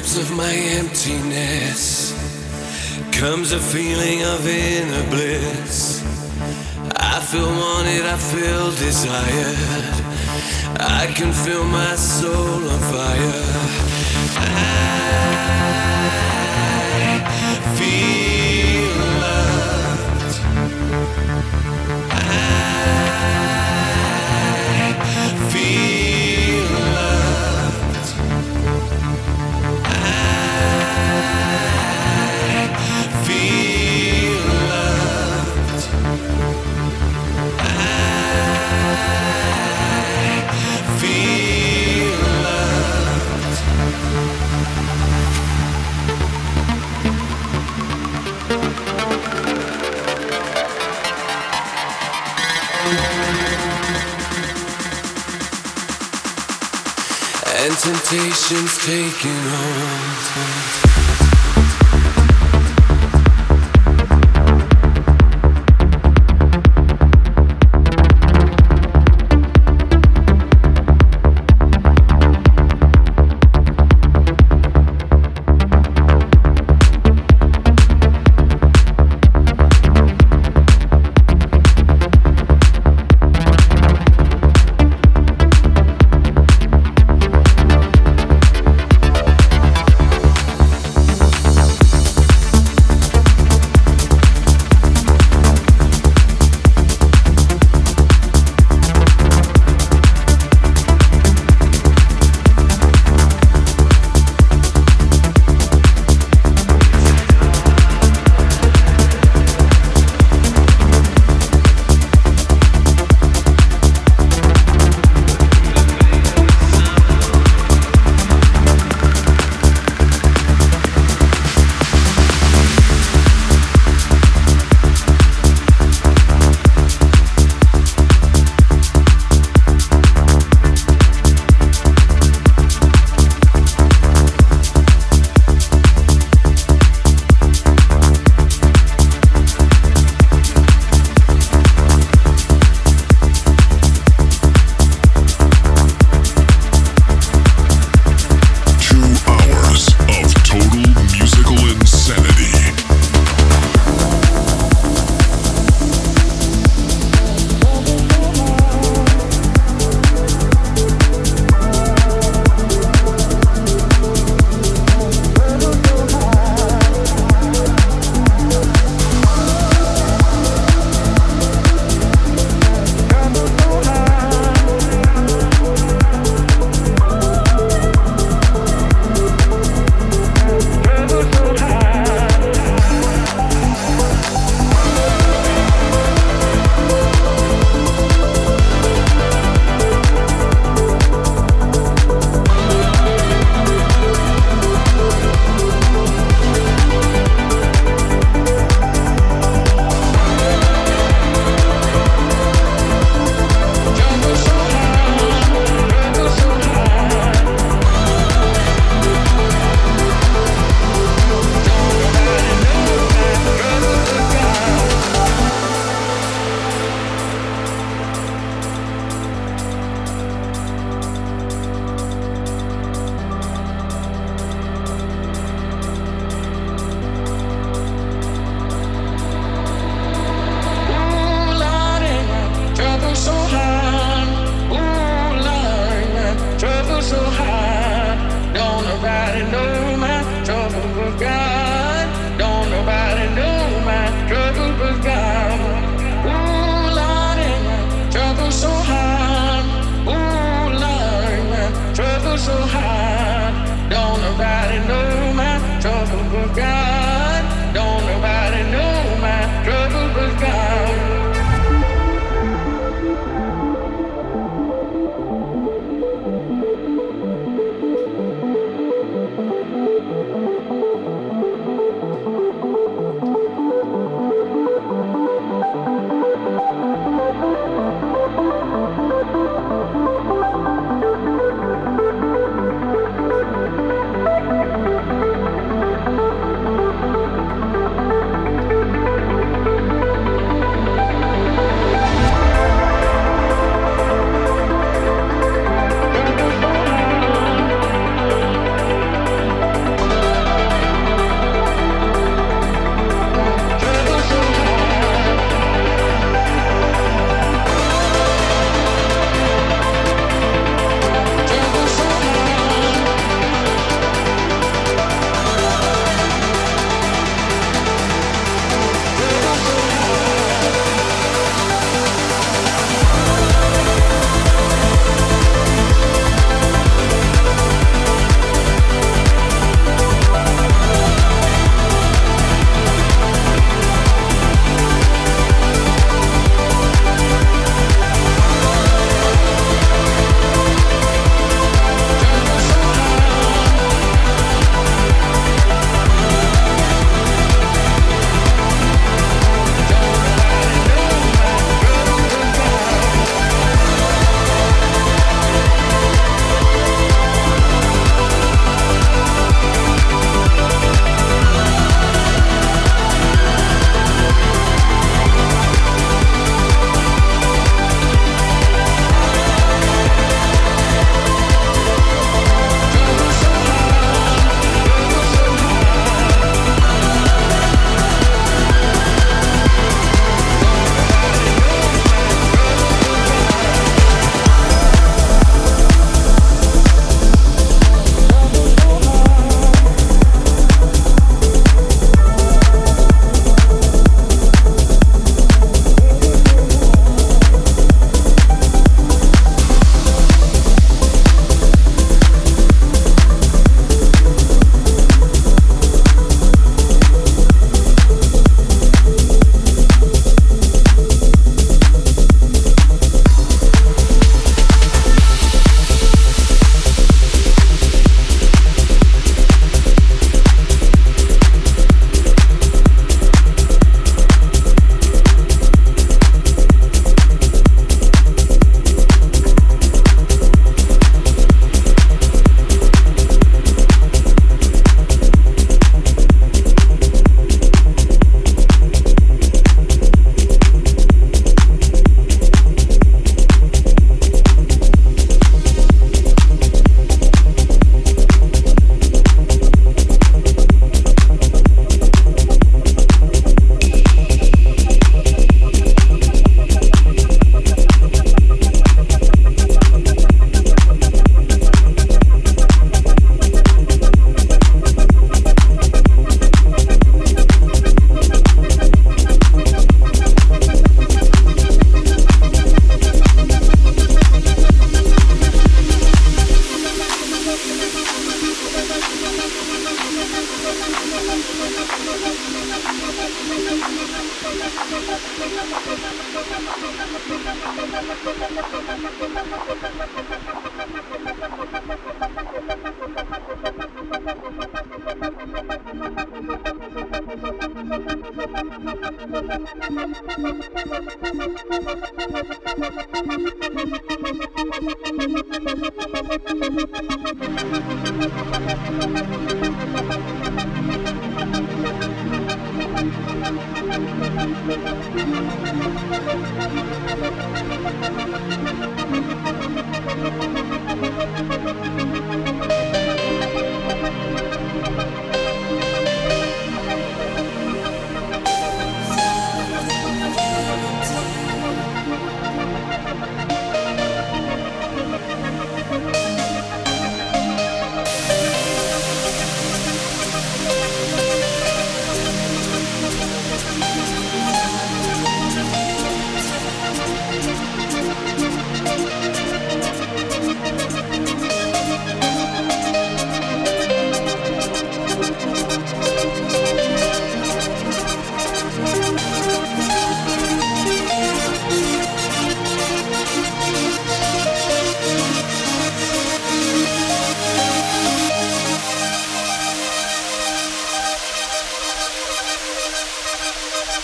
depths of my emptiness. Comes a feeling temptation's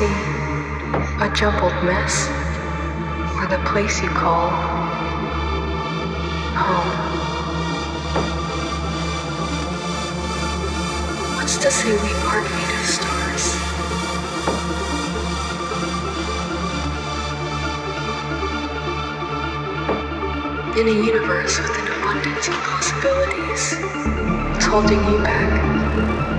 See? A jumbled mess? Or the place you call home? What's to say we aren't made of stars? In a universe with an abundance of possibilities, what's holding you back?